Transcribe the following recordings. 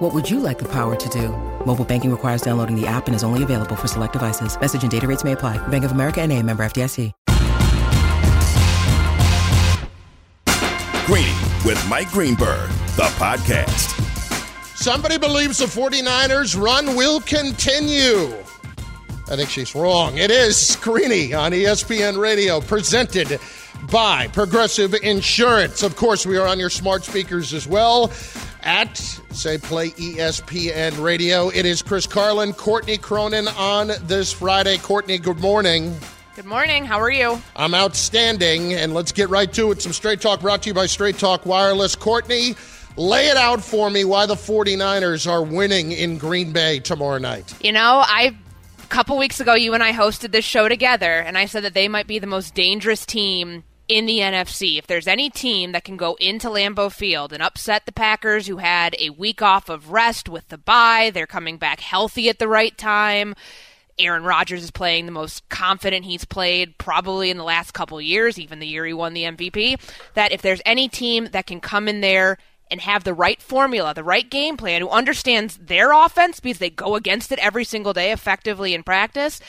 What would you like the power to do? Mobile banking requires downloading the app and is only available for select devices. Message and data rates may apply. Bank of America and a member FDIC. Greeny with Mike Greenberg, the podcast. Somebody believes the 49ers run will continue. I think she's wrong. It is Greeny on ESPN Radio, presented by Progressive Insurance. Of course, we are on your smart speakers as well at, say, Play ESPN Radio. It is Chris Carlin, Courtney Cronin on this Friday. Courtney, good morning. Good morning. How are you? I'm outstanding, and let's get right to it. Some Straight Talk brought to you by Straight Talk Wireless. Courtney, lay it out for me why the 49ers are winning in Green Bay tomorrow night. You know, I a couple weeks ago you and I hosted this show together and I said that they might be the most dangerous team in the NFC. If there's any team that can go into Lambeau Field and upset the Packers who had a week off of rest with the bye, they're coming back healthy at the right time. Aaron Rodgers is playing the most confident he's played probably in the last couple years, even the year he won the MVP. That if there's any team that can come in there and have the right formula, the right game plan, who understands their offense because they go against it every single day effectively in practice,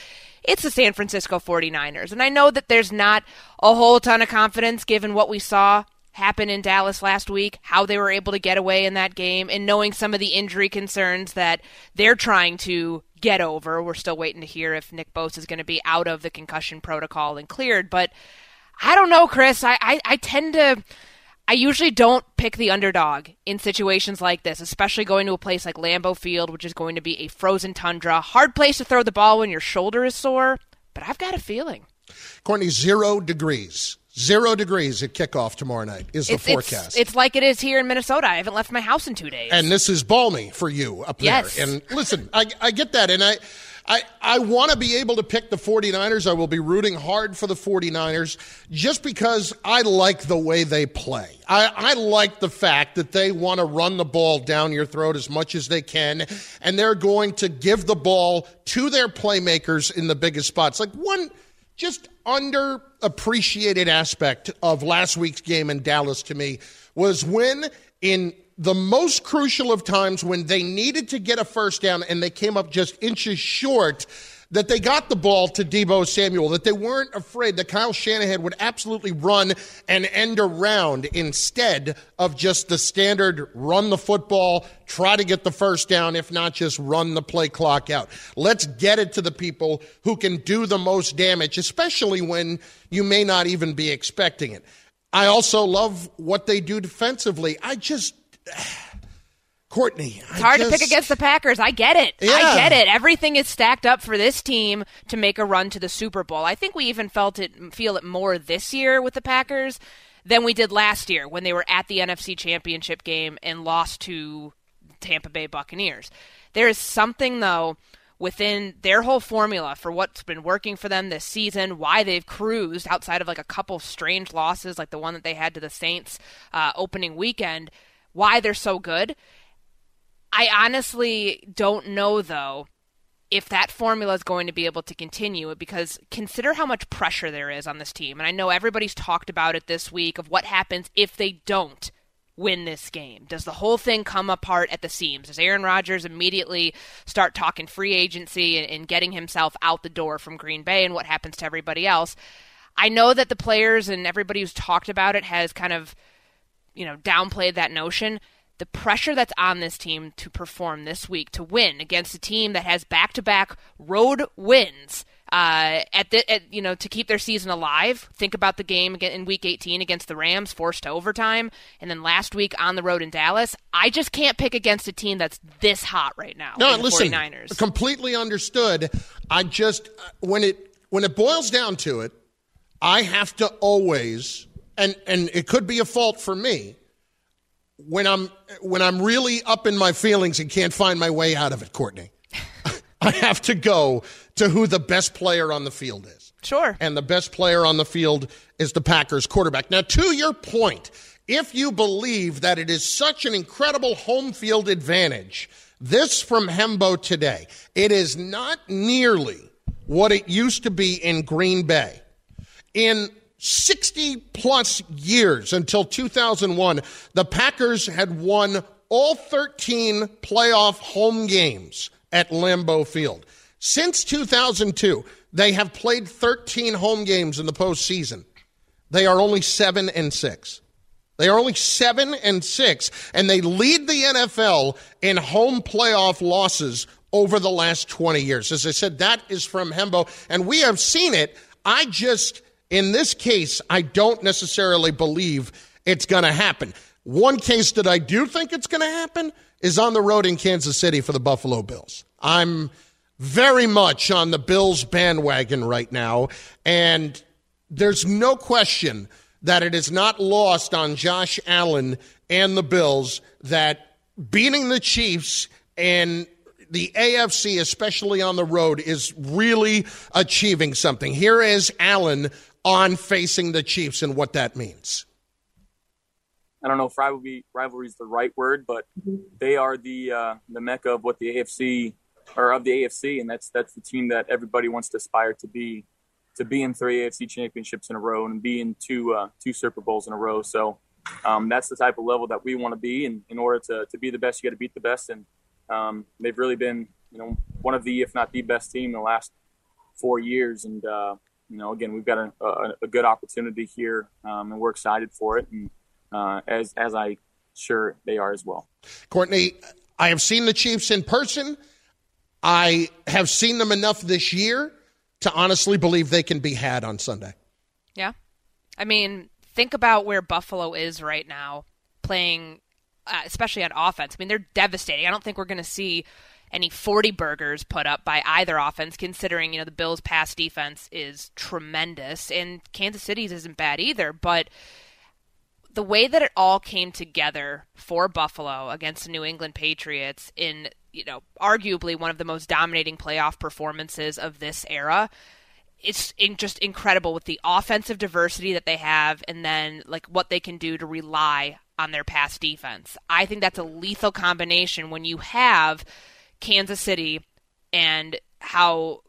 it's the San Francisco 49ers. And I know that there's not a whole ton of confidence given what we saw happen in Dallas last week, how they were able to get away in that game, and knowing some of the injury concerns that they're trying to get over. We're still waiting to hear if Nick Bosa is going to be out of the concussion protocol and cleared. But I don't know, Chris. I, I, I tend to. I usually don't pick the underdog in situations like this, especially going to a place like Lambeau Field, which is going to be a frozen tundra. Hard place to throw the ball when your shoulder is sore, but I've got a feeling. Courtney, zero degrees. Zero degrees at kickoff tomorrow night is the It's, forecast. it's, it's like it is here in Minnesota. I haven't left my house in two days. and this is balmy for you up there. Yes. And listen, I, I get that. And I, I, I want to be able to pick the 49ers. I will be rooting hard for the 49ers just because I like the way they play. I, I like the fact that they want to run the ball down your throat as much as they can, and they're going to give the ball to their playmakers in the biggest spots. Like one just underappreciated aspect of last week's game in Dallas to me was when in the most crucial of times when they needed to get a first down and they came up just inches short that they got the ball to Deebo Samuel, that they weren't afraid that Kyle Shanahan would absolutely run and end around instead of just the standard run the football, try to get the first down, if not just run the play clock out. Let's get it to the people who can do the most damage, especially when you may not even be expecting it. I also love what they do defensively. I just. Courtney. It's hard to pick against the Packers. I get it. Yeah. I get it. Everything is stacked up for this team to make a run to the Super Bowl. I think we even felt it feel it more this year with the Packers than we did last year when they were at the NFC Championship game and lost to Tampa Bay Buccaneers. There is something though within their whole formula for what's been working for them this season, why they've cruised outside of like a couple strange losses like the one that they had to the Saints uh, opening weekend, why they're so good. I honestly don't know, though, if that formula is going to be able to continue because consider how much pressure there is on this team. And I know everybody's talked about it this week of what happens if they don't win this game. Does the whole thing come apart at the seams? Does Aaron Rodgers immediately start talking free agency and, and getting himself out the door from Green Bay and what happens to everybody else? I know that the players and everybody who's talked about it has kind of, you know, downplayed that notion the pressure that's on this team to perform this week to win against a team that has back-to-back road wins uh, at the at, you know to keep their season alive. Think about the game again in Week 18 against the Rams, forced to overtime, and then last week on the road in Dallas. I just can't pick against a team that's this hot right now. No, listen, 49ers. completely understood. I just when it when it boils down to it, I have to always and and it could be a fault for me when I'm when I'm really up in my feelings and can't find my way out of it, Courtney. I have to go to who the best player on the field is. Sure. And the best player on the field is the Packers quarterback. Now, to your point, if you believe that it is such an incredible home field advantage, this from Hembo today, it is not nearly what it used to be in Green Bay. In 60 plus years until 2001, the Packers had won all 13 playoff home games at Lambeau Field. Since 2002, they have played 13 home games in the postseason. They are only 7 and 6. They are only 7 and 6 and they lead the NFL in home playoff losses over the last 20 years. As I said, that is from Hembo and we have seen it. I just in this case, I don't necessarily believe it's going to happen. One case that I do think it's going to happen is on the road in Kansas City for the Buffalo Bills. I'm very much on the Bills bandwagon right now, and there's no question that it is not lost on Josh Allen and the Bills that beating the Chiefs and the AFC, especially on the road, is really achieving something. Here is Allen on facing the Chiefs and what that means. I don't know if rivalry rivalry is the right word, but they are the uh, the mecca of what the AFC or of the AFC, and that's that's the team that everybody wants to aspire to be to be in three AFC championships in a row and be in two uh, two Super Bowls in a row. So um, that's the type of level that we want to be, and in order to to be the best, you got to beat the best, and um, they've really been you know one of the if not the best team in the last four years, and uh, you know, again, we've got a, a, a good opportunity here, um, and we're excited for it, and uh, as as I sure they are as well. Courtney, I have seen the Chiefs in person. I have seen them enough this year to honestly believe they can be had on Sunday. Yeah, I mean, think about where Buffalo is right now, playing, uh, especially on offense. I mean, they're devastating. I don't think we're going to see any 40 burgers put up by either offense, considering, you know, the Bills' pass defense is tremendous and Kansas City's isn't bad either. But the way that it all came together for Buffalo against the New England Patriots in, you know, arguably one of the most dominating playoff performances of this era it's just incredible with the offensive diversity that they have and then like what they can do to rely on their pass defense. I think that's a lethal combination when you have Kansas City and how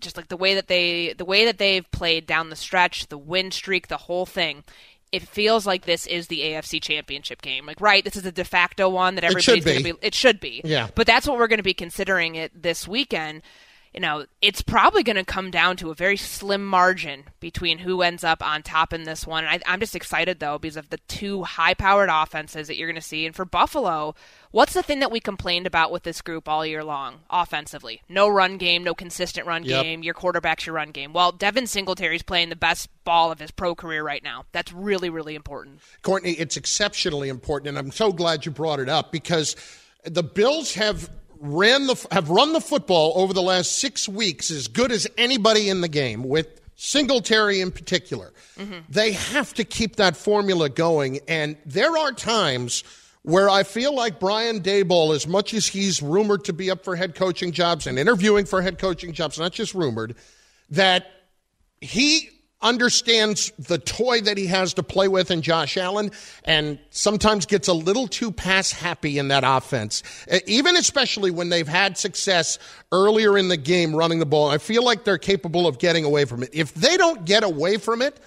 just like the way that they the way that they've played down the stretch, the win streak, the whole thing. It feels like this is the AFC Championship game. Like, right, this is a de facto one that everybody's going to be. It should be. Yeah. But that's what we're going to be considering it this weekend you know, it's probably going to come down to a very slim margin between who ends up on top in this one. And I, am just excited, though, because of the two high powered offenses that you're going to see. And for Buffalo, what's the thing that we complained about with this group all year long offensively? No run game, no consistent run yep. game. Your quarterback's your run game. Well, Devin Singletary's playing the best ball of his pro career right now. That's really, really important. Courtney, it's exceptionally important. And I'm so glad you brought it up because the Bills have ran the have run the football over the last six weeks as good as anybody in the game with Singletary in particular. Mm-hmm. They have to keep that formula going, and there are times where I feel like Brian Daboll, as much as he's rumored to be up for head coaching jobs and interviewing for head coaching jobs, not just rumored, that he understands the toy that he has to play with in Josh Allen and sometimes gets a little too pass happy in that offense. Even especially when they've had success earlier in the game running the ball. I feel like they're capable of getting away from it. If they don't get away from it,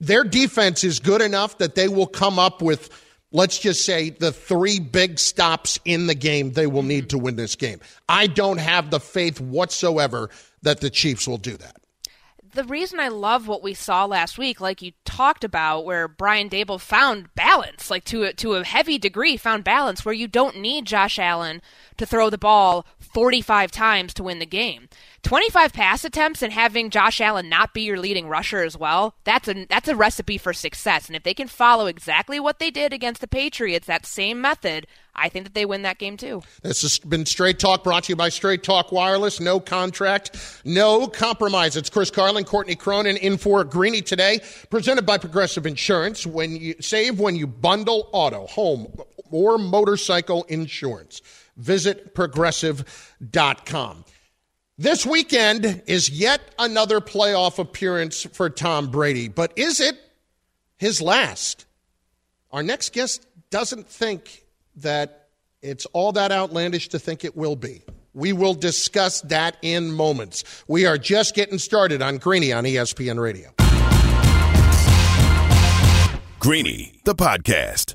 their defense is good enough that they will come up with let's just say the three big stops in the game they will need to win this game. I don't have the faith whatsoever that the Chiefs will do that the reason I love what we saw last week, like you talked about, where Brian Daboll found balance, like to a, to a heavy degree, found balance where you don't need Josh Allen to throw the ball 45 times to win the game. 25 pass attempts and having Josh Allen not be your leading rusher as well, that's a that's a recipe for success. And if they can follow exactly what they did against the Patriots, that same method, I think that they win that game too. This has been Straight Talk brought to you by Straight Talk Wireless. No contract, no compromise. It's Chris Carlin, Courtney Cronin in for Greeny today, presented by Progressive Insurance. When you save when you bundle auto, home, or motorcycle insurance. Visit progressive.com. This weekend is yet another playoff appearance for Tom Brady, but is it his last? Our next guest doesn't think that it's all that outlandish to think it will be. We will discuss that in moments. We are just getting started on Greeny on ESPN Radio. Greeny, the podcast.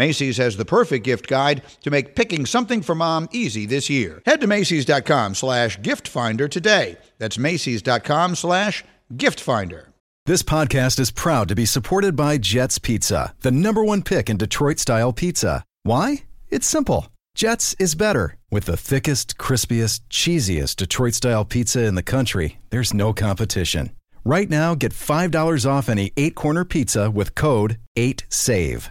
Macy's has the perfect gift guide to make picking something for mom easy this year. Head to Macy's.com slash gift finder today. That's Macy's.com slash gift finder. This podcast is proud to be supported by Jets Pizza, the number one pick in Detroit style pizza. Why? It's simple. Jets is better. With the thickest, crispiest, cheesiest Detroit style pizza in the country, there's no competition. Right now, get $5 off any eight corner pizza with code 8SAVE.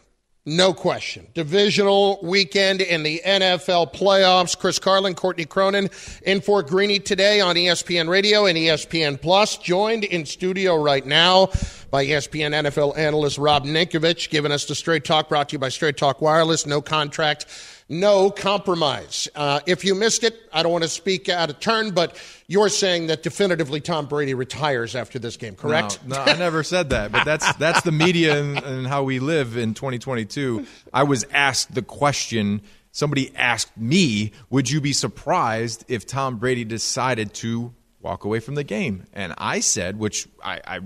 No question. Divisional weekend in the NFL playoffs. Chris Carlin, Courtney Cronin in for Greeny today on ESPN Radio and ESPN Plus. Joined in studio right now by ESPN NFL analyst Rob Ninkovich, giving us the Straight Talk brought to you by Straight Talk Wireless. No contract no compromise. Uh, if you missed it, I don't want to speak out of turn, but you're saying that definitively Tom Brady retires after this game, correct? No, no I never said that, but that's that's the media and, and how we live in 2022. I was asked the question. Somebody asked me, "Would you be surprised if Tom Brady decided to walk away from the game?" And I said, which I, I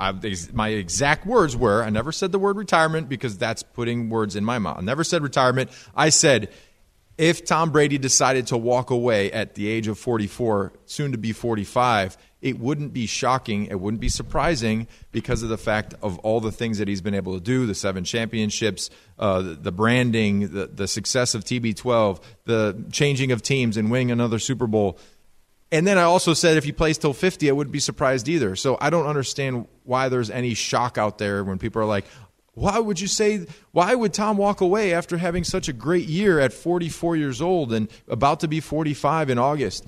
I, my exact words were I never said the word retirement because that's putting words in my mouth. I never said retirement. I said if Tom Brady decided to walk away at the age of 44, soon to be 45, it wouldn't be shocking. It wouldn't be surprising because of the fact of all the things that he's been able to do the seven championships, uh, the, the, branding, the, the success of TB12, the changing of teams, and winning another Super Bowl. And then I also said if he plays till 50, I wouldn't be surprised either. So I don't understand why there's any shock out there when people are like, why would you say, why would Tom walk away after having such a great year at 44 years old and about to be 45 in August?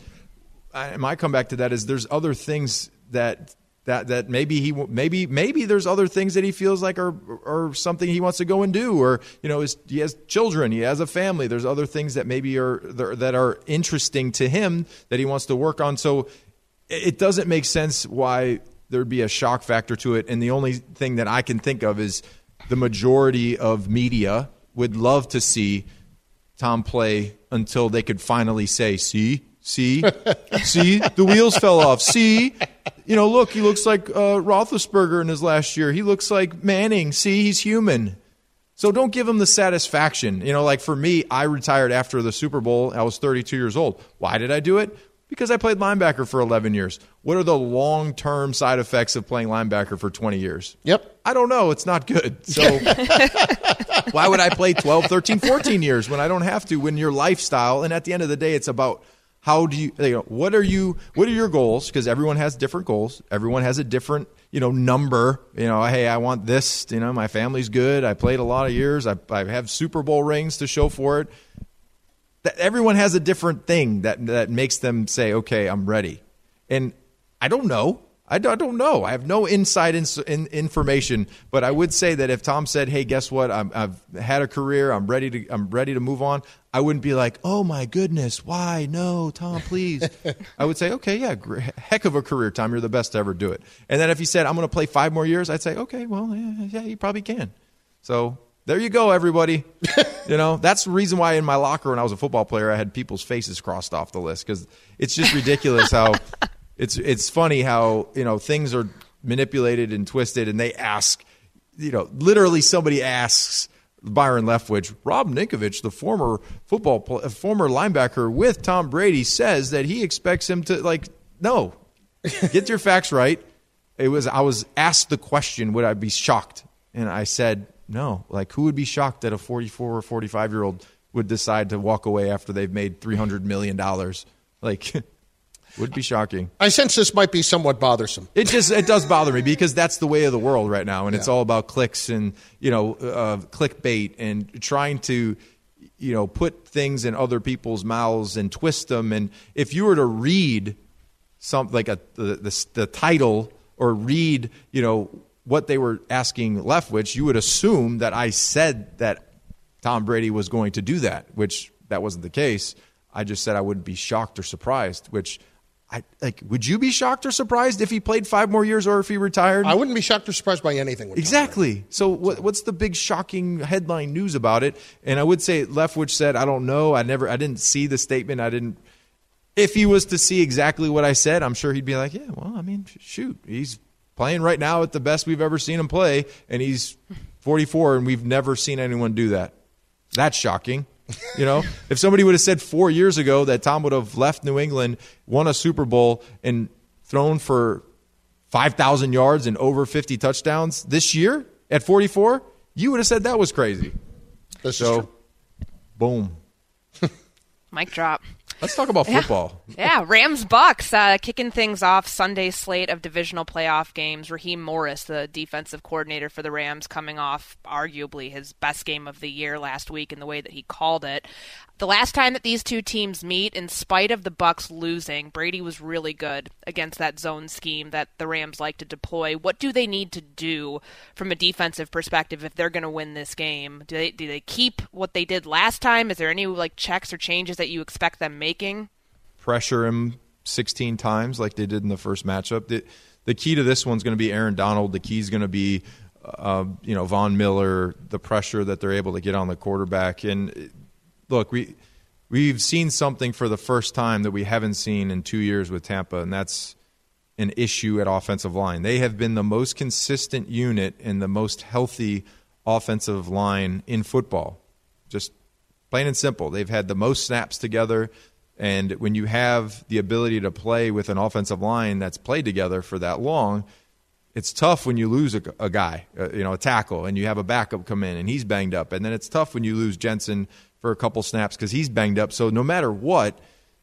I, my comeback to that is there's other things that that that maybe he maybe maybe there's other things that he feels like are or something he wants to go and do or you know he has children he has a family. There's other things that maybe are that are interesting to him that he wants to work on. So it doesn't make sense why there'd be a shock factor to it. And the only thing that I can think of is the majority of media would love to see Tom play until they could finally say see See, see, the wheels fell off. See, you know, look, he looks like uh, Roethlisberger in his last year. He looks like Manning. See, he's human. So don't give him the satisfaction. You know, like for me, I retired after the Super Bowl. I was 32 years old. Why did I do it? Because I played linebacker for 11 years. What are the long term side effects of playing linebacker for 20 years? Yep. I don't know. It's not good. So why would I play 12, 13, 14 years when I don't have to when your lifestyle, and at the end of the day, it's about how do you, you know, what are you what are your goals because everyone has different goals everyone has a different you know number you know hey i want this you know my family's good i played a lot of years i, I have super bowl rings to show for it that everyone has a different thing that that makes them say okay i'm ready and i don't know I don't know. I have no inside in, in information, but I would say that if Tom said, "Hey, guess what? i have had a career. I'm ready to. I'm ready to move on." I wouldn't be like, "Oh my goodness, why? No, Tom, please." I would say, "Okay, yeah, heck of a career, Tom. You're the best to ever do it." And then if he said, "I'm going to play five more years," I'd say, "Okay, well, yeah, yeah, you probably can." So there you go, everybody. you know, that's the reason why in my locker when I was a football player, I had people's faces crossed off the list because it's just ridiculous how it's it's funny how you know things are manipulated and twisted, and they ask, you know, literally somebody asks Byron Leftwich, Rob Ninkovich, the former football uh, former linebacker with Tom Brady, says that he expects him to like no, get your facts right. It was I was asked the question, would I be shocked? And I said no. Like, who would be shocked that a 44 or 45 year old would decide to walk away after they've made $300 million? Like, would be shocking. I sense this might be somewhat bothersome. It just it does bother me because that's the way of the world right now, and yeah. it's all about clicks and you know uh, clickbait and trying to you know put things in other people's mouths and twist them. And if you were to read something like a the, the, the title or read you know what they were asking Leftwich, you would assume that I said that Tom Brady was going to do that, which that wasn't the case. I just said I wouldn't be shocked or surprised, which I like would you be shocked or surprised if he played 5 more years or if he retired? I wouldn't be shocked or surprised by anything. Exactly. So what, what's the big shocking headline news about it? And I would say Leftwich said, I don't know. I never I didn't see the statement. I didn't if he was to see exactly what I said, I'm sure he'd be like, "Yeah, well, I mean, shoot, he's playing right now at the best we've ever seen him play, and he's 44, and we've never seen anyone do that. That's shocking. You know, if somebody would have said four years ago that Tom would have left New England, won a Super Bowl, and thrown for 5,000 yards and over 50 touchdowns this year at 44, you would have said that was crazy. This so, boom. Mic drop. Let's talk about football. Yeah, yeah. Rams Bucks uh, kicking things off Sunday slate of divisional playoff games. Raheem Morris, the defensive coordinator for the Rams, coming off arguably his best game of the year last week in the way that he called it. The last time that these two teams meet, in spite of the Bucks losing, Brady was really good against that zone scheme that the Rams like to deploy. What do they need to do from a defensive perspective if they're going to win this game? Do they do they keep what they did last time? Is there any like checks or changes that you expect them making? Pressure him 16 times like they did in the first matchup. The, the key to this one's going to be Aaron Donald. The key is going to be uh, you know Von Miller, the pressure that they're able to get on the quarterback, and look, we we've seen something for the first time that we haven't seen in two years with Tampa, and that's an issue at offensive line. They have been the most consistent unit and the most healthy offensive line in football. Just plain and simple. They've had the most snaps together. And when you have the ability to play with an offensive line that's played together for that long, it's tough when you lose a, a guy, uh, you know, a tackle, and you have a backup come in and he's banged up. And then it's tough when you lose Jensen for a couple snaps because he's banged up. So no matter what,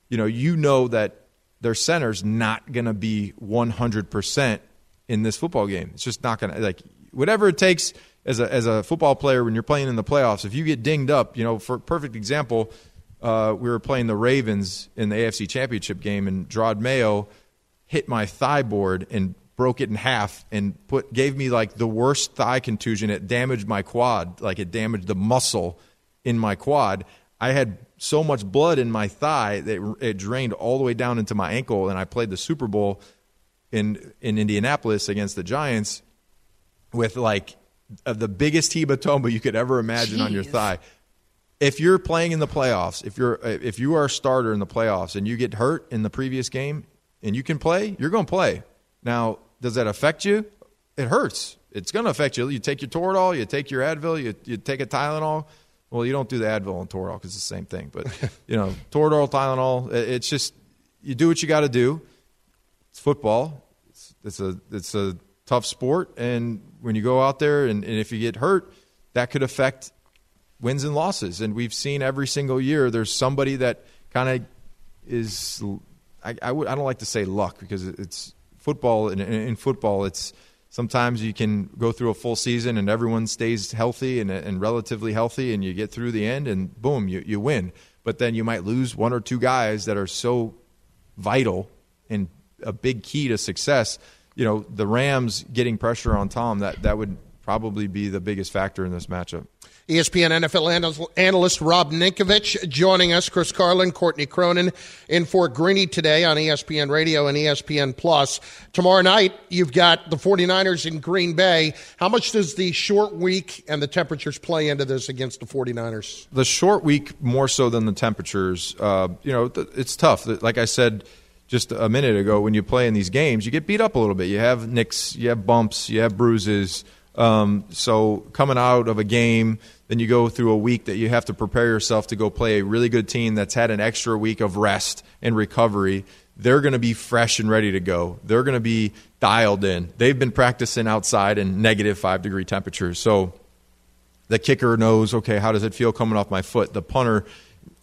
you know, you know that their center's not going to be 100% in this football game. It's just not going to, like, whatever it takes as a, as a football player when you're playing in the playoffs, if you get dinged up, you know, for perfect example, uh, we were playing the Ravens in the AFC Championship game, and Jerod Mayo hit my thigh board and broke it in half and put gave me like the worst thigh contusion. It damaged my quad, like it damaged the muscle in my quad. I had so much blood in my thigh that it drained all the way down into my ankle, and I played the Super Bowl in in Indianapolis against the Giants with like the biggest hematoma you could ever imagine Jeez. on your thigh. If you're playing in the playoffs, if you're uh, if you are a starter in the playoffs and you get hurt in the previous game and you can play, you're going to play. Now, does that affect you? It hurts. It's going to affect you. You take your Toradol, you take your Advil, you, you take a Tylenol well, you don't do the Advil and Toradol because it's the same thing. But you know, Toradol, Tylenol, it's just you do what you got to do. It's football. It's, it's, a it's a tough sport, and when you go out there and, and if you get hurt, that could affect wins and losses. And we've seen every single year there's somebody that kind of is. I, I, would, I don't like to say luck because it's football. In, in football, it's sometimes you can go through a full season and everyone stays healthy and, and relatively healthy and you get through the end and boom you, you win but then you might lose one or two guys that are so vital and a big key to success you know the rams getting pressure on tom that, that would probably be the biggest factor in this matchup ESPN NFL analyst Rob Ninkovich joining us. Chris Carlin, Courtney Cronin in for Greeny today on ESPN Radio and ESPN Plus. Tomorrow night, you've got the 49ers in Green Bay. How much does the short week and the temperatures play into this against the 49ers? The short week more so than the temperatures. Uh, you know, it's tough. Like I said just a minute ago, when you play in these games, you get beat up a little bit. You have nicks, you have bumps, you have bruises. Um, so coming out of a game – then you go through a week that you have to prepare yourself to go play a really good team that's had an extra week of rest and recovery. They're going to be fresh and ready to go. They're going to be dialed in. They've been practicing outside in negative five degree temperatures. So the kicker knows, okay, how does it feel coming off my foot? The punter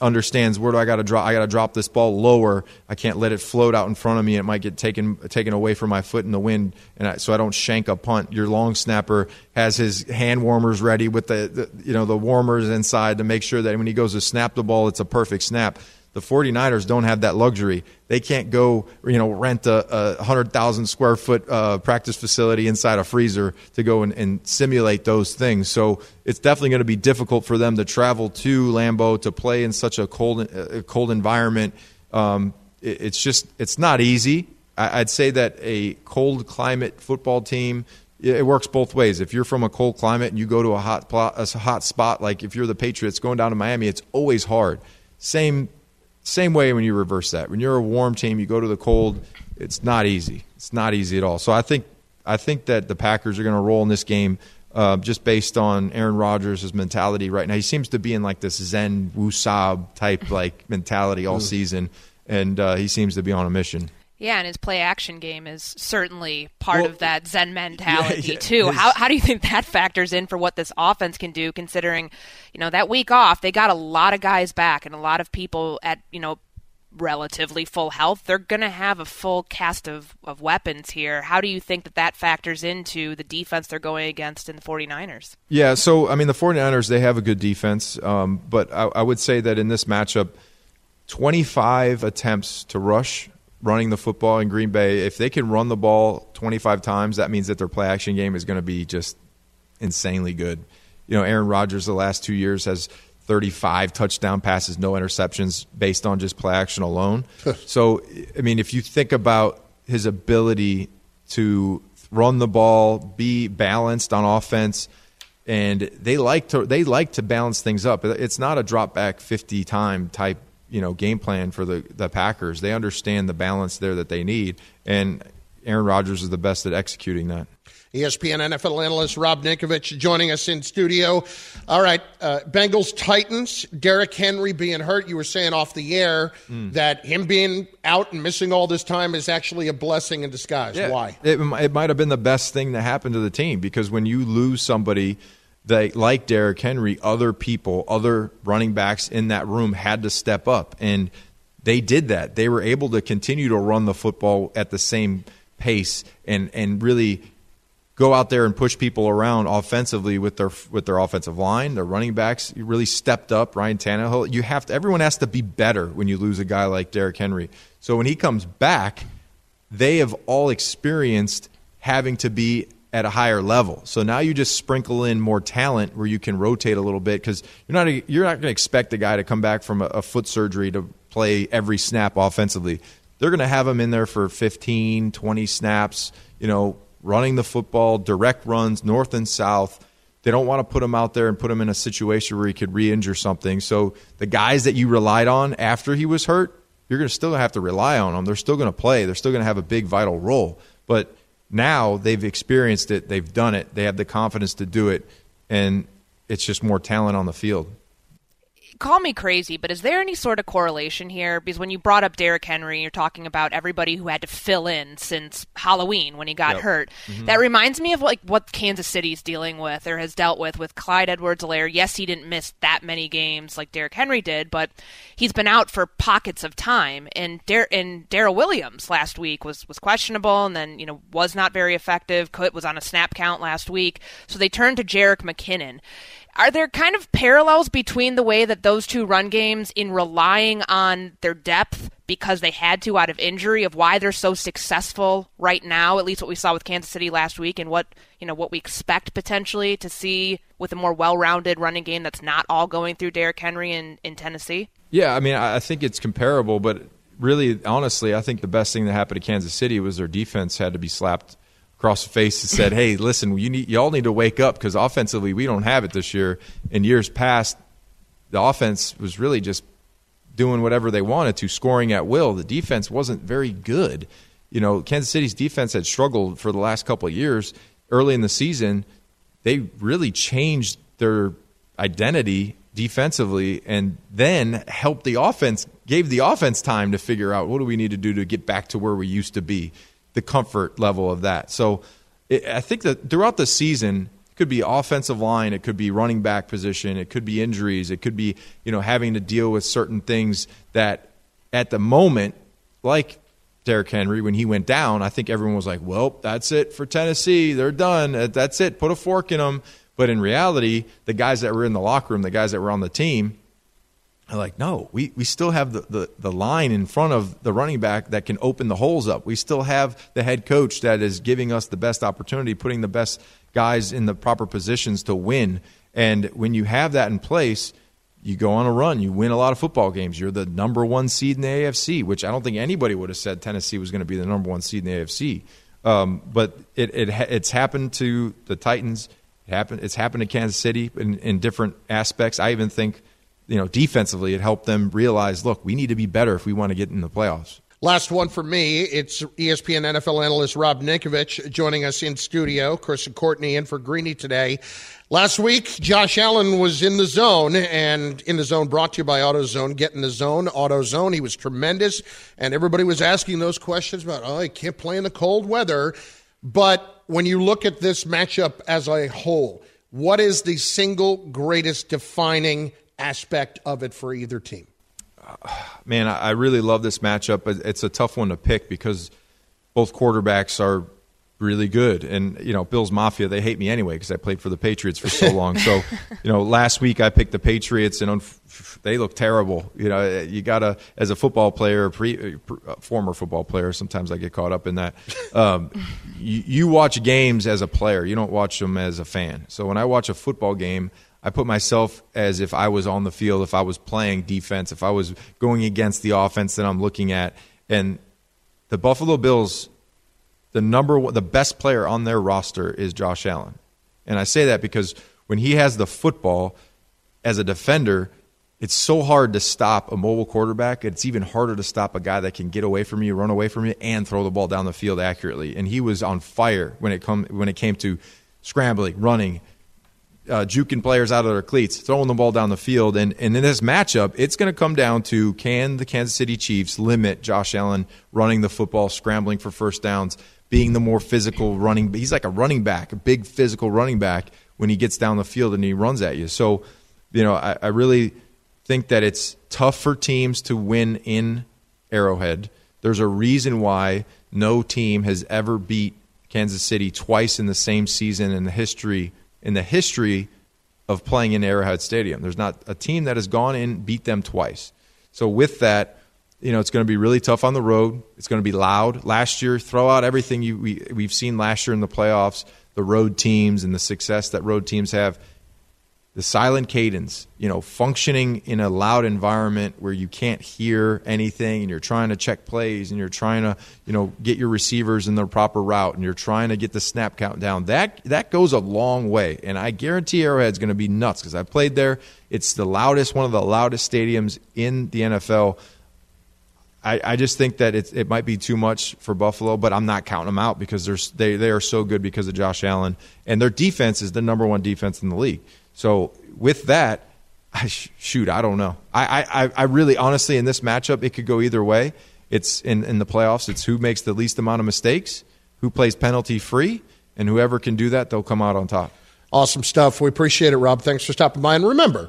understands where do I got to drop. I got to drop this ball lower. I can't let it float out in front of me. It might get taken taken away from my foot in the wind, and I, so I don't shank a punt. Your long snapper has his hand warmers ready with the, the you know the warmers inside to make sure that when he goes to snap the ball, it's a perfect snap. The 49ers don't have that luxury. They can't go, you know, rent a, a 100,000 square foot uh, practice facility inside a freezer to go and, and simulate those things. So it's definitely going to be difficult for them to travel to Lambeau to play in such a cold, uh, cold environment. Um, it, it's just, it's not easy. I, I'd say that a cold climate football team it works both ways. If you're from a cold climate and you go to a hot plot, a hot spot, like if you're the Patriots going down to Miami, it's always hard. Same same way when you reverse that. When you're a warm team, you go to the cold. It's not easy. It's not easy at all. So I think I think that the Packers are going to roll in this game uh, just based on Aaron Rodgers' mentality right now. He seems to be in like this Zen Wusab type like mentality all season, and uh, he seems to be on a mission. Yeah, and his play action game is certainly part well, of that Zen mentality yeah, yeah, too. How how do you think that factors in for what this offense can do considering, you know, that week off, they got a lot of guys back and a lot of people at, you know, relatively full health. They're going to have a full cast of, of weapons here. How do you think that that factors into the defense they're going against in the 49ers? Yeah, so I mean the 49ers they have a good defense, um, but I, I would say that in this matchup 25 attempts to rush running the football in Green Bay, if they can run the ball 25 times, that means that their play action game is going to be just insanely good. You know, Aaron Rodgers the last two years has 35 touchdown passes, no interceptions, based on just play action alone. so, I mean, if you think about his ability to run the ball, be balanced on offense, and they like to they like to balance things up. It's not a drop back 50 time type you know game plan for the the Packers. They understand the balance there that they need, and Aaron Rodgers is the best at executing that. ESPN NFL analyst Rob Ninkovich joining us in studio. All right, uh, Bengals Titans. Derrick Henry being hurt. You were saying off the air mm. that him being out and missing all this time is actually a blessing in disguise. Yeah, Why? It, it might have been the best thing that happened to the team because when you lose somebody they like Derrick Henry, other people, other running backs in that room had to step up, and they did that. They were able to continue to run the football at the same pace and and really go out there and push people around offensively with their with their offensive line, their running backs really stepped up. Ryan Tannehill, you have to. Everyone has to be better when you lose a guy like Derrick Henry. So when he comes back, they have all experienced having to be at a higher level. So now you just sprinkle in more talent where you can rotate a little bit because you're not a, you're not going to expect a guy to come back from a, a foot surgery to play every snap offensively. They're going to have him in there for 15, 20 snaps, you know, running the football, direct runs north and south. They don't want to put him out there and put him in a situation where he could re-injure something. So the guys that you relied on after he was hurt, you're going to still have to rely on them. They're still going to play. They're still going to have a big vital role. But now they've experienced it, they've done it, they have the confidence to do it, and it's just more talent on the field call me crazy, but is there any sort of correlation here? Because when you brought up Derrick Henry, you're talking about everybody who had to fill in since Halloween when he got yep. hurt. Mm-hmm. That reminds me of like what Kansas City's dealing with or has dealt with with Clyde Edwards-Helaire. Yes, he didn't miss that many games like Derrick Henry did, but he's been out for pockets of time. And Dar- and Darrel Williams last week was was questionable, and then you know was not very effective. Could was on a snap count last week, so they turned to Jerick McKinnon. Are there kind of parallels between the way that those two run games, in relying on their depth because they had to out of injury of why they're so successful right now, at least what we saw with Kansas City last week and what, you know, what we expect potentially to see with a more well-rounded running game that's not all going through Derrick Henry in, in Tennessee? Yeah, I mean, I think it's comparable, but really, honestly, I think the best thing that happened to Kansas City was their defense had to be slapped across the face and said, "Hey, listen, you need y'all need to wake up because offensively we don't have it this year. In years past, the offense was really just doing whatever they wanted to, scoring at will. The defense wasn't very good. You know, Kansas City's defense had struggled for the last couple of years. Early in the season, they really changed their identity defensively and then helped the offense, gave the offense time to figure out what do we need to do to get back to where we used to be, the comfort level of that. So it, I think that throughout the season, it could be offensive line, it could be running back position, it could be injuries, it could be, you know, having to deal with certain things that at the moment, like Derrick Henry, when he went down, I think everyone was like, well, that's it for Tennessee. They're done. Uh, that's it. Put a fork in them. But in reality, the guys that were in the locker room, the guys that were on the team, are like, no, we, we still have the, the, the line in front of the running back that can open the holes up. We still have the head coach that is giving us the best opportunity, putting the best guys in the proper positions to win. And when you have that in place, you go on a run. You win a lot of football games. You're the number one seed in the AFC, which I don't think anybody would have said Tennessee was going to be the number one seed in the AFC. Um, but it, it it's happened to the Titans. It happened. It's happened to Kansas City in, in different aspects. I even think, you know, defensively, it helped them realize, look, we need to be better if we want to get in the playoffs. Last one for me. It's ESPN NFL analyst Rob Ninkovich joining us in studio. Chris and Courtney in for Greeny today. Last week, Josh Allen was in the zone, and in the zone brought to you by AutoZone. Get in the zone, AutoZone. He was tremendous, and everybody was asking those questions about, oh, he can't play in the cold weather. But when you look at this matchup as a whole, what is the single greatest defining aspect of it for either team? Uh, man, I really love this matchup. It's a tough one to pick because both quarterbacks are really good. And you know, Bills Mafia they hate me anyway because I played for the Patriots for so long. so you know, last week I picked the Patriots and they look terrible. You know, eh, you gotta as a football player, pre, eh, former football player. Sometimes I get caught up in that. Um, you, you watch games as a player. You don't watch them as a fan. So when I watch a football game. I put myself as if I was on the field, if I was playing defense, if I was going against the offense that I'm looking at. And the Buffalo Bills the number one, the best player on their roster is Josh Allen. And I say that because when he has the football as a defender, it's so hard to stop a mobile quarterback. It's even harder to stop a guy that can get away from you, run away from you, and throw the ball down the field accurately. And he was on fire when it come when it came to scrambling, running, uh, juking players out of their cleats, throwing the ball down the field. And, and in this matchup, it's going to come down to can the Kansas City Chiefs limit Josh Allen running the football, scrambling for first downs, being the more physical running. He's like a running back, a big physical running back when he gets down the field and he runs at you. So, you know, I, I really think that it's tough for teams to win in Arrowhead. There's a reason why no team has ever beat Kansas City twice in the same season in the history in the history of playing in Arrowhead Stadium. There's not a team that has gone in beat them twice. So with that, you know, it's going to be really tough on the road. It's going to be loud. Last year, throw out everything you, we, we've seen last year in the playoffs, the road teams and the success that road teams have. The silent cadence, you know, functioning in a loud environment where you can't hear anything and you're trying to check plays and you're trying to, you know, get your receivers in the proper route and you're trying to get the snap count down. That that goes a long way. And I guarantee Arrowhead's going to be nuts because I played there. It's the loudest, one of the loudest stadiums in the NFL I, I just think that it, it might be too much for Buffalo, but I'm not counting them out because they're, they, they are so good because of Josh Allen. And their defense is the number one defense in the league. So with that, I, shoot, I don't know. I, I, I really, honestly, in this matchup, it could go either way. It's in, in the playoffs, it's who makes the least amount of mistakes, who plays penalty free, and whoever can do that, they'll come out on top. Awesome stuff. We appreciate it, Rob. Thanks for stopping by. And remember,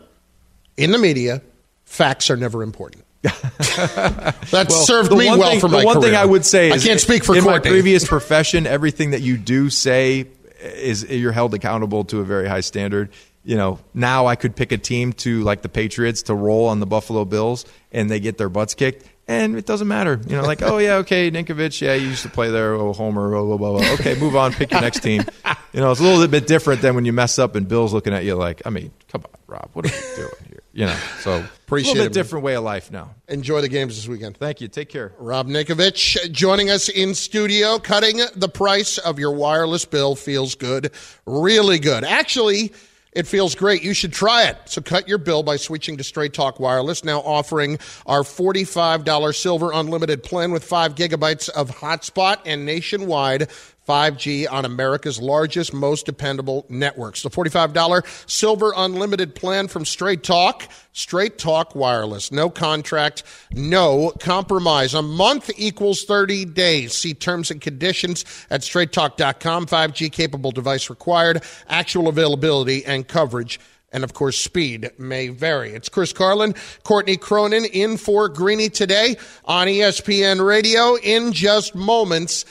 in the media, facts are never important. that well, served me well thing, for my The one career. thing I would say is I can't speak for in Courtney. my previous profession, everything that you do say is you're held accountable to a very high standard. You know, now I could pick a team to like the Patriots to roll on the Buffalo Bills and they get their butts kicked and it doesn't matter. You know, like, oh yeah, okay, Ninkovich, yeah, you used to play there. Oh, Homer, blah blah blah. blah. Okay, move on, pick your next team. You know, it's a little bit different than when you mess up and Bill's looking at you like, I mean, come on, Rob, what are you doing here? You know, so Appreciate a little it, bit different way of life now. Enjoy the games this weekend. Thank you. Take care. Rob Ninkovich joining us in studio. Cutting the price of your wireless bill feels good, really good. Actually, it feels great. You should try it. So cut your bill by switching to Straight Talk Wireless, now offering our $45 silver unlimited plan with 5 gigabytes of hotspot and nationwide 5G on America's largest, most dependable networks. The $45 silver unlimited plan from Straight Talk, Straight Talk Wireless. No contract, no compromise. A month equals 30 days. See terms and conditions at straighttalk.com. 5G capable device required, actual availability and coverage and of course, speed may vary. It's Chris Carlin, Courtney Cronin in for Greeny today on ESPN Radio. In just moments,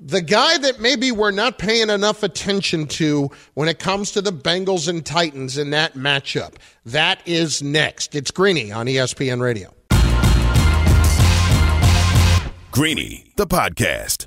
the guy that maybe we're not paying enough attention to when it comes to the Bengals and Titans in that matchup. That is next. It's Greeny on ESPN Radio. Greeny, the podcast.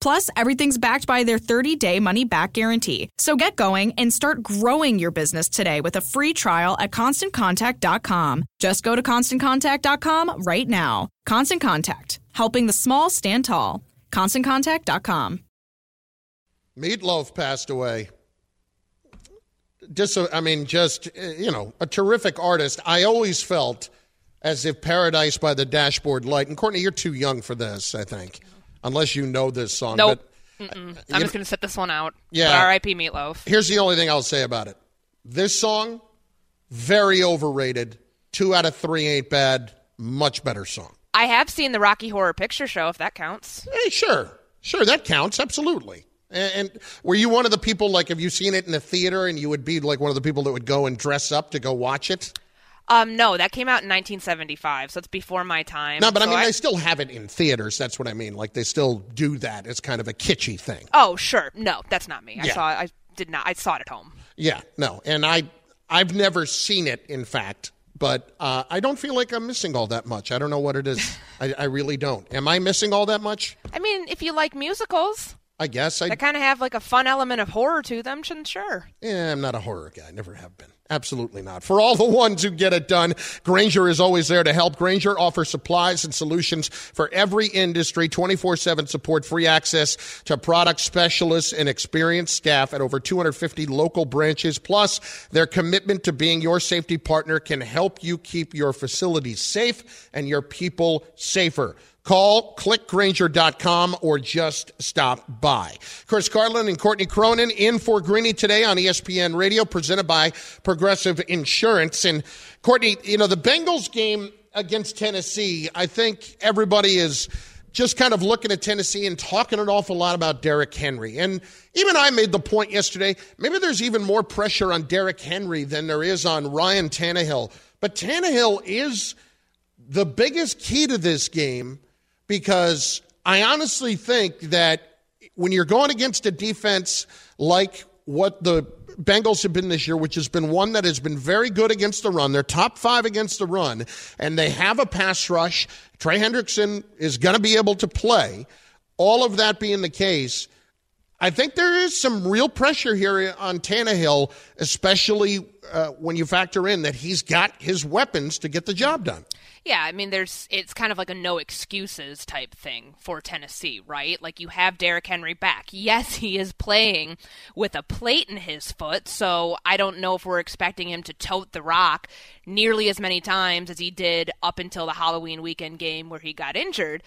Plus, everything's backed by their 30 day money back guarantee. So get going and start growing your business today with a free trial at constantcontact.com. Just go to constantcontact.com right now. Constant Contact, helping the small stand tall. ConstantContact.com. Meatloaf passed away. Just, I mean, just, uh, you know, a terrific artist. I always felt as if Paradise by the Dashboard Light, and Courtney, you're too young for this, I think, unless you know this song. Nope. But, uh, I'm just know- to set this one out. Yeah. R.I.P. Meatloaf. Here's the only thing I'll say about it. This song, very overrated. Two out of three ain't bad. Much better song. I have seen the Rocky Horror Picture Show, if that counts. Hey, sure, sure, that counts absolutely. And, and were you one of the people like have you seen it in a theater and you would be like one of the people that would go and dress up to go watch it? Um, no, that came out in 1975, so it's before my time. No, but I So mean they still have it in theaters. That's what I mean. Like they still do that. It's kind of a kitschy thing. Oh, sure. No, that's not me. I Yeah. saw. I did not. I saw it at home. Yeah, no, and I I've never seen it. In fact. But uh, I don't feel like I'm missing all that much. I don't know what it is. I, I really don't. Am I missing all that much? I mean, if you like musicals, I guess I. kind of have like a fun element of horror to them, sure. Yeah, I'm not a horror guy. Never have been. Absolutely not. For all the ones who get it done, Grainger is always there to help. Grainger offers supplies and solutions for every industry, 24 7 support, free access to product specialists and experienced staff at over 250 local branches. Plus, their commitment to being your safety partner can help you keep your facilities safe and your people safer. Call clickgrainger.com or just stop by. Chris Carlin and Courtney Cronin in for Greeny today on ESPN Radio, presented by Progressive Insurance. And Courtney, you know, the Bengals game against Tennessee, I think everybody is just kind of looking at Tennessee and talking an awful lot about Derrick Henry. And even I made the point yesterday maybe there's even more pressure on Derrick Henry than there is on Ryan Tannehill. But Tannehill is the biggest key to this game because I honestly think that when you're going against a defense like what the Bengals have been this year, which has been one that has been very good against the run. They're top five against the run, and they have a pass rush. Trey Hendrickson is going to be able to play. All of that being the case, I think there is some real pressure here on Tannehill, especially uh, when you factor in that he's got his weapons to get the job done. Yeah, I mean, there's it's kind of like a no excuses type thing for Tennessee, right? Like you have Derrick Henry back. Yes, he is playing with a plate in his foot, so I don't know if we're expecting him to tote the rock nearly as many times as he did up until the Halloween weekend game where he got injured.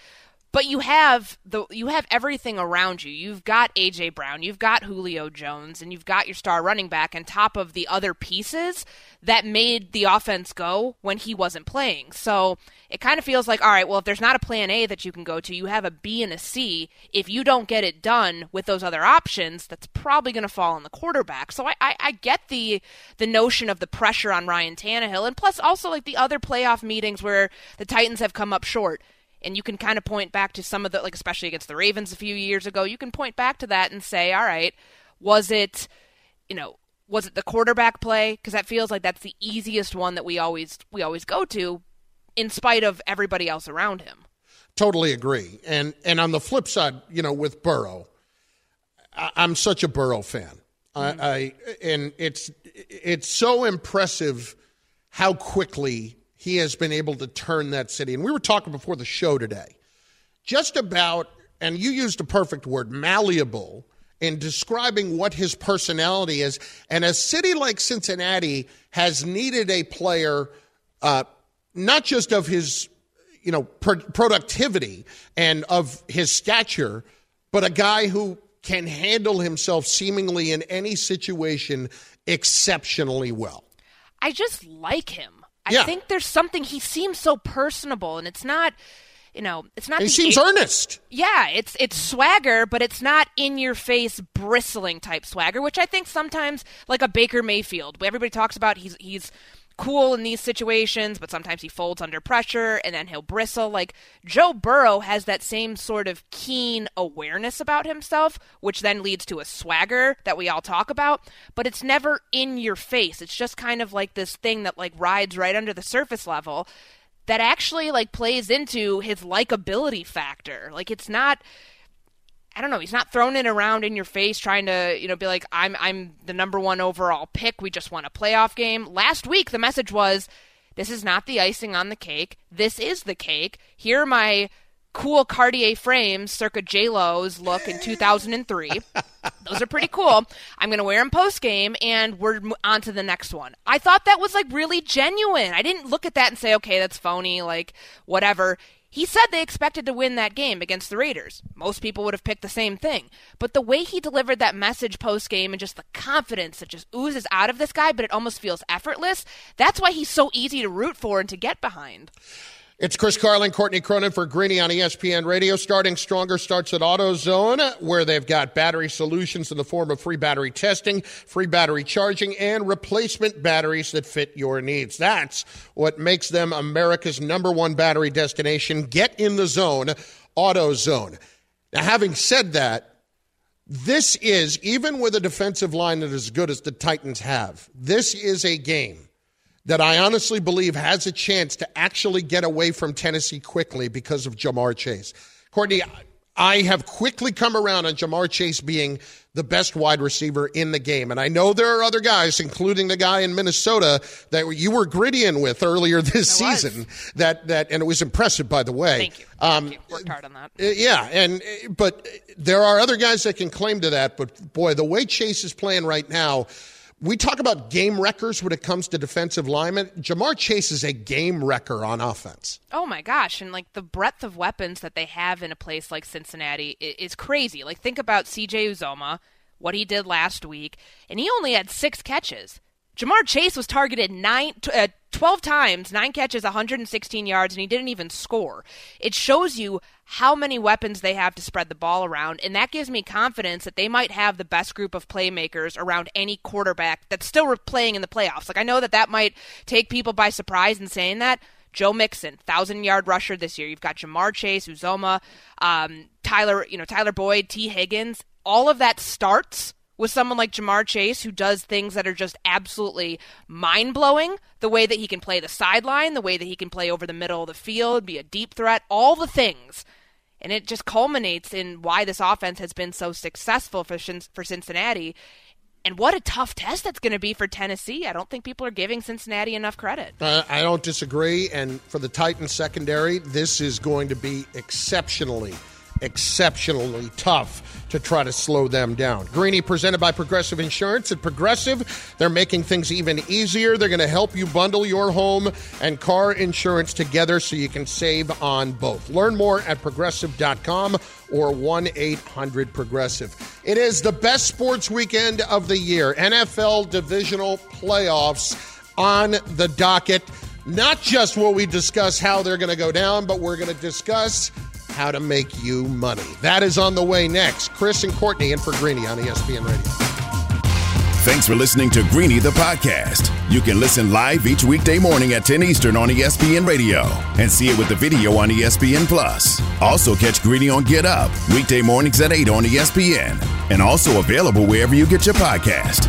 But you have the you have everything around you. You've got AJ Brown, you've got Julio Jones, and you've got your star running back on top of the other pieces that made the offense go when he wasn't playing. So it kind of feels like, all right, well, if there's not a plan A that you can go to, you have a B and a C. If you don't get it done with those other options, that's probably going to fall on the quarterback. So I, I, I get the the notion of the pressure on Ryan Tannehill, and plus also like the other playoff meetings where the Titans have come up short and you can kind of point back to some of the like especially against the Ravens a few years ago you can point back to that and say all right was it you know was it the quarterback play? Because that feels like that's the easiest one that we always we always go to in spite of everybody else around him. Totally agree. And and on the flip side you know with Burrow I, am such a Burrow fan. Mm-hmm. I, I and it's it's so impressive how quickly he has been able to turn that city. And we were talking before the show today just about, and you used a perfect word, malleable, in describing what his personality is. And a city like Cincinnati has needed a player, uh, not just of his, you know, productivity and of his stature, but a guy who can handle himself seemingly in any situation exceptionally well. I just like him. I yeah. think there's something he seems so personable and it's not you know, it's not. He seems earnest. Yeah, it's it's swagger, but it's not in your face, bristling type swagger, which I think sometimes, like a Baker Mayfield, everybody talks about. He's he's cool in these situations, but sometimes he folds under pressure and then he'll bristle. Like Joe Burrow has that same sort of keen awareness about himself, which then leads to a swagger that we all talk about, but it's never in your face. It's just kind of like this thing that like rides right under the surface level that actually like plays into his likability factor. Like it's not I don't know. He's not throwing it around in your face, trying to, you know, be like, "I'm, I'm the number one overall pick. We just won a playoff game." Last week, the message was, "This is not the icing on the cake. This is the cake. Here are my cool Cartier frames, circa J Lo's look in 2003. Those are pretty cool. I'm gonna wear them post game, and we're on to the next one." I thought that was like really genuine. I didn't look at that and say, "Okay, that's phony." Like whatever he said they expected to win that game against the Raiders. Most people would have picked the same thing. But the way he delivered that message post game and just the confidence that just oozes out of this guy, but it almost feels effortless, that's why he's so easy to root for and to get behind. It's Chris Carlin, Courtney Cronin for Greeny on ESPN Radio. Starting stronger starts at AutoZone, where they've got battery solutions in the form of free battery testing, free battery charging, and replacement batteries that fit your needs. That's what makes them America's number one battery destination. Get in the zone, AutoZone. Now, having said that, this is, even with a defensive line that is as good as the Titans have, this is a game that I honestly believe has a chance to actually get away from Tennessee quickly because of Ja'Marr Chase. Courtney, I have quickly come around on Ja'Marr Chase being the best wide receiver in the game. And I know there are other guys, including the guy in Minnesota that you were grittying with earlier this I season. Was. That that and it was impressive, by the way. Thank you. Um, Thank you. Worked hard on that. Uh, yeah, and but there are other guys that can claim to that. But boy, the way Chase is playing right now we talk about game wreckers when it comes to defensive linemen. Ja'Marr Chase is a game wrecker on offense. Oh my gosh. And like the breadth of weapons that they have in a place like Cincinnati is crazy. Like think about CJ Uzomah, what he did last week, and he only had six catches. Ja'Marr Chase was targeted nine, uh, 12 times, nine catches, 116 yards, and he didn't even score. It shows you how many weapons they have to spread the ball around, and that gives me confidence that they might have the best group of playmakers around any quarterback that's still playing in the playoffs. Like, I know that that might take people by surprise in saying that. Joe Mixon, thousand yard rusher this year. You've got Ja'Marr Chase, Uzomah, um, Tyler, you know, Tyler Boyd, Tee Higgins, all of that starts with someone like Ja'Marr Chase who does things that are just absolutely mind blowing. The way that he can play the sideline, the way that he can play over the middle of the field, be a deep threat, all the things. And it just culminates in why this offense has been so successful for, for Cincinnati. And what a tough test that's going to be for Tennessee. I don't think people are giving Cincinnati enough credit. Uh, I don't disagree. And for the Titans secondary, this is going to be exceptionally exceptionally tough to try to slow them down. Greeny presented by Progressive Insurance. At Progressive, they're making things even easier. They're going to help you bundle your home and car insurance together so you can save on both. Learn more at progressive.com or 1 800 Progressive. It is the best sports weekend of the year. NFL divisional playoffs on the docket. Not just will we discuss how they're going to go down, but we're going to discuss how to make you money. That is on the way next. Chris and Courtney in for Greeny on ESPN Radio. Thanks for listening to Greeny the podcast. You can listen live each weekday morning at 10 Eastern on ESPN Radio and see it with the video on ESPN Plus. Also catch Greeny on Get Up weekday mornings at 8 on ESPN and also available wherever you get your podcast.